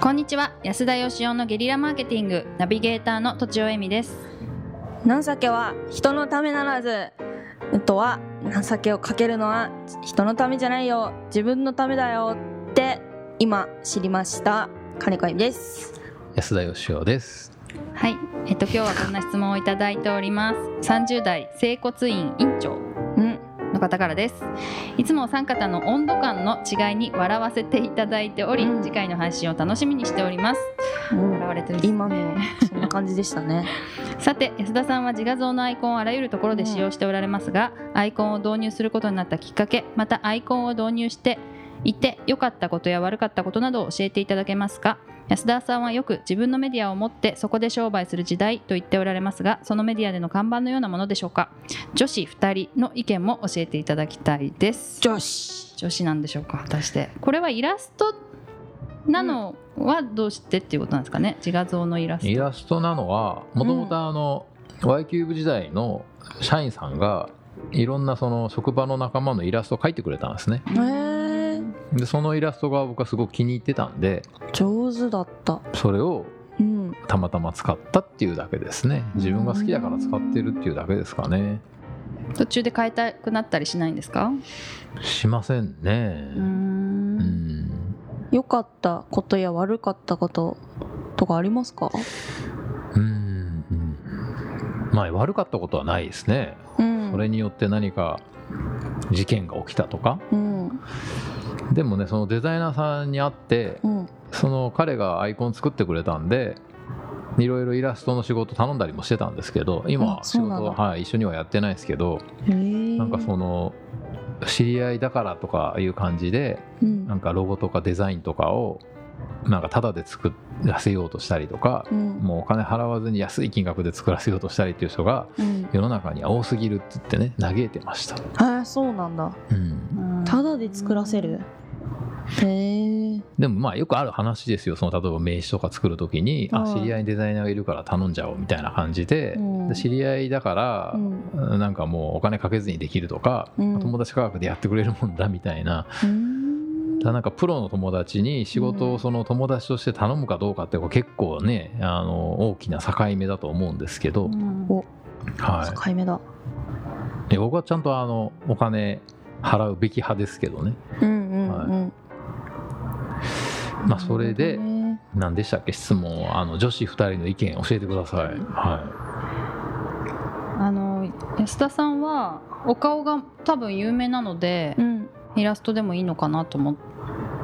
こんにちは。安田義雄のゲリラマーケティングナビゲーターの土地尾恵美です。情けは人のためならずとは情けをかけるのは人のためじゃないよ自分のためだよって今知りました金子由美です。安田義雄です。はい。えっと今日はこんな質問をいただいております。30代整骨院院長。うんの方からです。いつもお三方の温度感の違いに笑わせていただいており、うん。次回の配信を楽しみにしております。うん。笑われてね。今もそんな感じでしたね。さて安田さんは自画像のアイコンをあらゆるところで使用しておられますが、アイコンを導入することになったきっかけまたアイコンを導入していて良かったことや悪かったことなどを教えていただけますか？安田さんはよく自分のメディアを持ってそこで商売する時代と言っておられますがそのメディアでの看板のようなものでしょうか？女子2人の意見も教えていただきたいです。女子。女子なんでしょうか？果たして。これはイラストなのはどうしてっていうことなんですかね？自画像のイラスト。イラストなのはもともとあの、Y キューブ時代の社員さんがいろんなその職場の仲間のイラストを描いてくれたんですね。へえでそのイラストが僕はすごく気に入ってたんで上手だった。それをうん。たまたま使ったっていうだけですね。自分が好きだから使ってるっていうだけですかね。途中で変えたくなったりしないんですか？しませんね。うん。良かったことや悪かったこととかありますか？うん。まあ悪かったことはないですね。うん。それによって何か事件が起きたとか。うんでもねそのデザイナーさんに会ってうん。その彼がアイコン作ってくれたんでいろいろイラストの仕事頼んだりもしてたんですけど今仕事はい、一緒にはやってないですけどなんかその知り合いだからとかいう感じでうん。なんかロゴとかデザインとかをなんかタダで作らせようとしたりとかうん。もうお金払わずに安い金額で作らせようとしたりっていう人がうん。世の中には多すぎるって言ってね嘆いてました、へえそうなんだ。うん、ただで作らせる。へえでもまあよくある話ですよ。その例えば名刺とか作る時にあうん知り合いにデザイナーがいるから頼んじゃおうみたいな感じで,、うん。で知り合いだからう、ん。なんかもうお金かけずにできるとか、うん。友達価格でやってくれるもんだみたいな。うん。だなんかプロの友達に仕事をその友達として頼むかどうかって結構ねあの大きな境目だと思うんですけど、おは境目だ。僕はちゃんとあのお金払うべき派ですけどね。うんうんうん。まあそれで何でしたっけ？質問はあの女子2人の意見教えてください、はあの安田さんはお顔が多分有名なのでうん。イラストでもいいのかなと思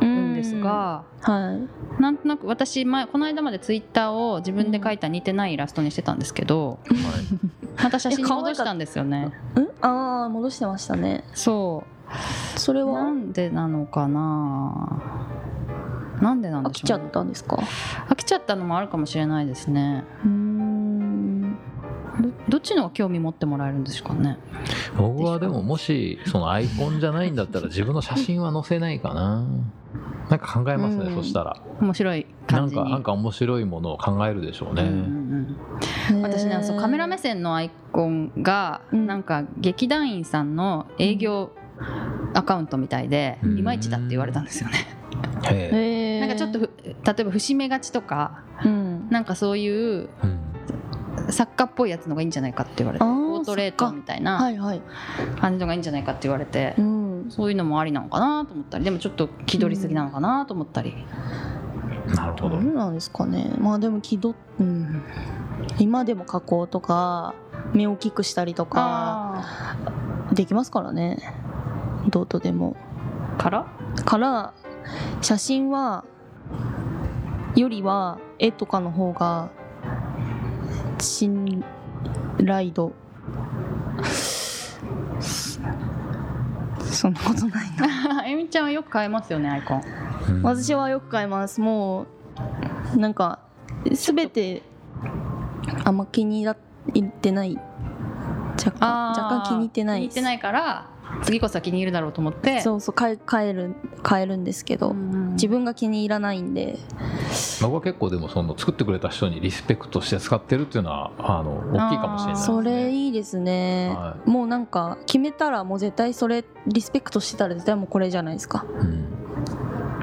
うんですが、はい。なんとなく私前この間までツイッターを自分で描いた似てないイラストにしてたんですけど、いはいまた写真に戻したんですよね。うんああ戻してましたね。そう。なそれは？んでなのかな？なんでなん飽きちゃでしょう、ね、ったんですか？飽きちゃったのもあるかもしれないですね。うーん。どどっちの方が興味持ってもらえるんですかね？僕はでももしそのアイコンじゃないんだったら自分の写真は載せないかななんか考えますね、うん。そしたら。面白いなん感じに。かなんか面白いものを考えるでしょうね、うん。うんうん私ねそうカメラ目線のアイコンが、うん。なんか劇団員さんの営業アカウントみたいで、うん。いまいちだって言われたんですよね、なんかちょっとふ例えば節目がちとかうん。なんかそういううん。作家っぽいやつのがいいんじゃないかって言われてポートレートみたいなはいはい。感じのがいいんじゃないかって言われて、うんそういうのもありなのかなと思ったりでもちょっと気取りすぎなのかなと思ったり、なるほど。どうなんですかね。まあでも気取っうん。今でも加工とか目を大きくしたりとかあできますからね。どうとでも。ーから？から写真はよりは絵とかの方が信頼度 そんなことないな。えみちゃんはよく買えますよねアイコン。うん。私はよく買います。もうなんか全てあんま気に入ってない。若干若干気に入ってない気に入ってないから次こそは気に入るだろうと思って。そうそう買える買えるんですけど、うん自分が気に入らないんで。僕は結構でもその作ってくれた人にリスペクトして使ってるっていうのはあの大きいかもしれないですね。それいいですね、はもうなんか決めたらもう絶対それリスペクトしてたら絶対もうこれじゃないですか。うん。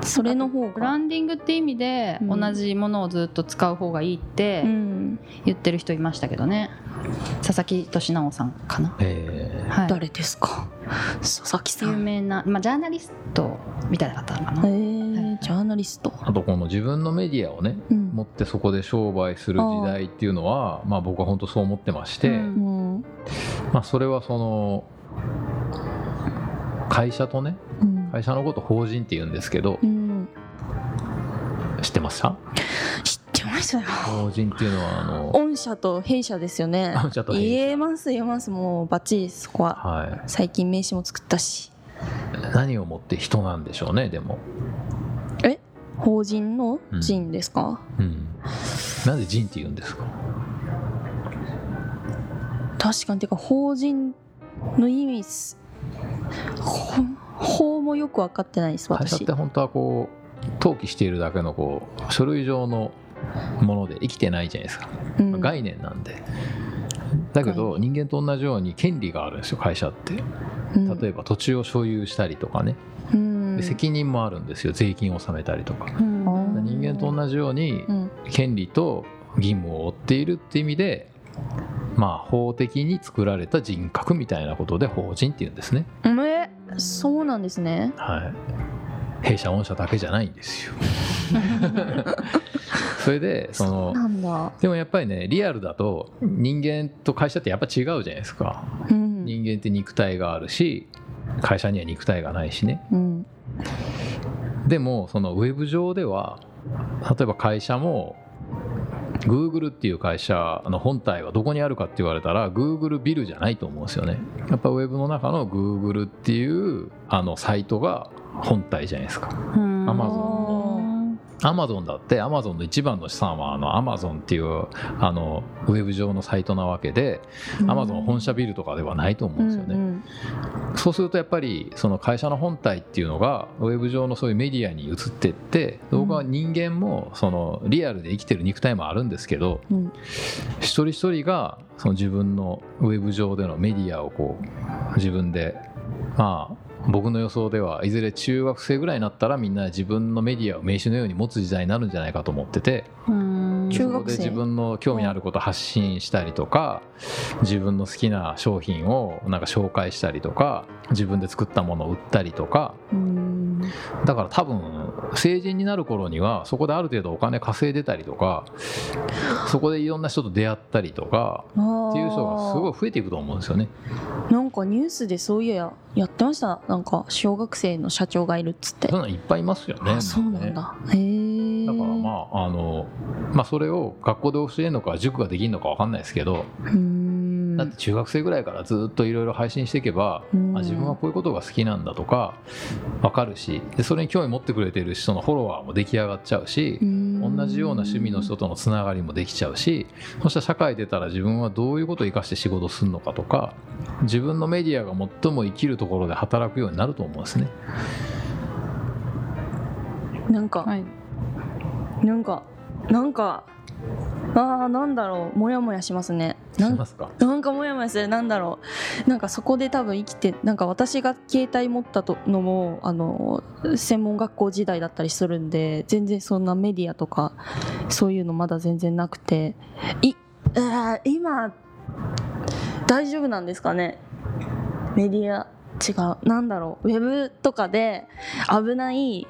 それの方ブラがンディングって意味でうん。同じものをずっと使う方がいいってうん。言ってる人いましたけどね。佐々木俊直さんかな、えはい、誰ですか？佐々木さ有ん名な、まあ、ジャーナリストみたいな方かえな、ー、ジャーナリスト？ーあとこの自分のメディアをねうん。持ってそこで商売する時代っていうのはまあ僕は本当そう思ってまして、うん。うん。まあ、それはその会社とねうん。会社のこと法人って言うんですけどうん。知ってますか？よ。法人っていうのはあの御社と弊社ですよね。御社と言えます言えますもうバッチリそこは。は最近名刺も作ったし。い何をもって人なんでしょうねでも、え？法人の人ですか、うん、なんで人って言うんですか？確かにてか法人の意味すほ法もよく分かってないです私。会社って本当はこう登記しているだけのこう書類上のもので生きてないじゃないですか、うん。まあ概念なんで。だけど人間と同じように権利があるんですよ会社って。うん。例えば土地を所有したりとかね。うん。で責任もあるんですよ税金を納めたりとか。うん。人間と同じようにうん。権利と義務を負っているって意味でまあ法的に作られた人格みたいなことで法人っていうんですね。えそうなんですね。はい。弊社御社だけじゃないんですよ それでそのでもやっぱりねリアルだと人間と会社ってやっぱ違うじゃないですか。うん。人間って肉体があるし会社には肉体がないしね。うん。でもそのウェブ上では例えば会社も Google っていう会社の本体はどこにあるかって言われたら Google ビルじゃないと思うんですよね。やっぱウェブの中の Google っていうあのサイトが本体じゃないですか。うんアマゾンだってアマゾンの一番の資産はあのアマゾンっていうあのウェブ上のサイトなわけでアマゾン本社ビルとかではないと思うんですよね、うんそうするとやっぱりその会社の本体っていうのがウェブ上のそういうメディアに移ってって僕は人間もそのリアルで生きてる肉体もあるんですけどうん。一人一人がその自分のウェブ上でのメディアをこう自分でまあ僕の予想ではいずれ中学生ぐらいになったらみんな自分のメディアを名刺のように持つ時代になるんじゃないかと思っててうん。中学生。そこで自分の興味あることを発信したりとか自分の好きな商品をなんか紹介したりとか自分で作ったものを売ったりとかうんだから多分成人になる頃にはそこである程度お金稼いでたりとかそこでいろんな人と出会ったりとかっていう人がすごい増えていくと思うんですよね。なんかニュースでそういややってました。なんか小学生の社長がいるっつって。そんなのいっぱいいますよね。あそうなんだ。へえだからまああの、まあ、それを学校で教えるのか塾ができるのか分かんないですけどうーんだって中学生ぐらいからずっといろいろ配信していけば、うん。あ自分はこういうことが好きなんだとか分かるしでそれに興味持ってくれてる人のフォロワーも出来上がっちゃうし同同じような趣味の人とのつながりもできちゃうしそしたら社会出たら自分はどういうことを生かして仕事するのかとか自分のメディアが最も生きるところで働くようになると思うんですね。なんか、はい。なんかなんかあーなんだろう。モヤモヤしますね。なんなんかモヤモヤする。なんだろう。なんかそこで多分生きてなんか私が携帯持ったとのもあの専門学校時代だったりするんで全然そんなメディアとかそういうのまだ全然なくて。い今大丈夫なんですかね？メディア違う。なんだろう。ウェブとかで危ない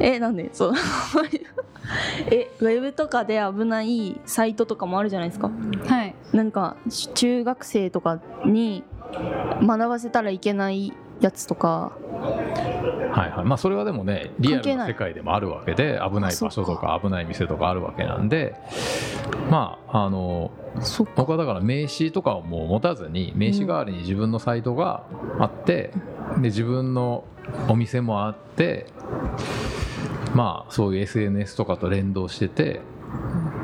えなんで？そう。えウェブとかで危ないサイトとかもあるじゃないですか？はい。なんかし中学生とかに学ばせたらいけないやつとか。はいはい。まあ、それはでもねリアルな世界でもあるわけで危ない場所とか危ない店とかあるわけなんでまああの僕はだから名刺とかをもう持たずに名刺代わりに自分のサイトがあって、で自分のお店もあってまあそういう SNS とかと連動してて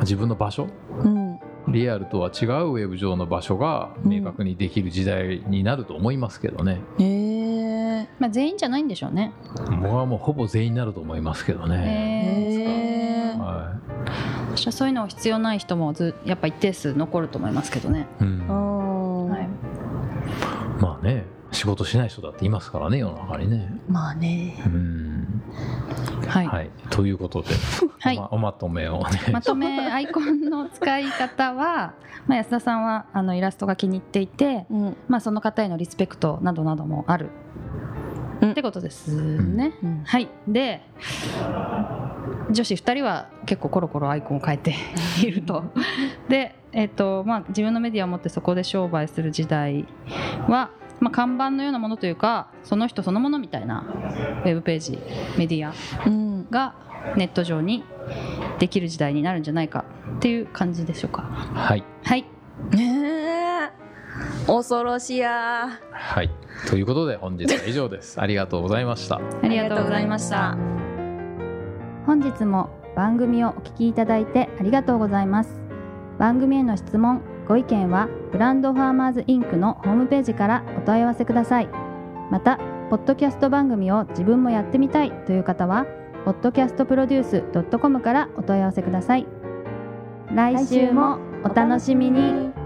自分の場所うん。リアルとは違うウェブ上の場所が明確にできる時代になると思いますけどね、へえまあ全員じゃないんでしょうね。僕はもうほぼ全員になると思いますけどね、へーへー。は私はそういうのが必要ない人もずやっぱ一定数残ると思いますけどね、いうん。はい、まあね仕事しない人だっていますからね世の中にね。まあね。うんはい、はい、ということで、はい。おまおまとめをねまとめ アイコンの使い方は、まあ、安田さんはあのイラストが気に入っていて、うん。まあ、その方へのリスペクトなどなどもある、うん。ってことですね。うん。はい。で女子2人は結構コロコロアイコンを変えて いると。で、えっとまあ、自分のメディアを持ってそこで商売する時代は、まあ、看板のようなものというかその人そのものみたいなウェブページメディアうん。がネット上にできる時代になるんじゃないかっていう感じでしょうか。はい。はい。ねえ。恐ろしや。はい。ということで本日は以上です。ありがとうございました。ありがとうございました。本日も番組をお聞きいただいてありがとうございます。番組への質問ご意見はブランドファーマーズインクのホームページからお問い合わせください。またポッドキャスト番組を自分もやってみたいという方は podcastproduce.com からお問い合わせください。来週もお楽しみに。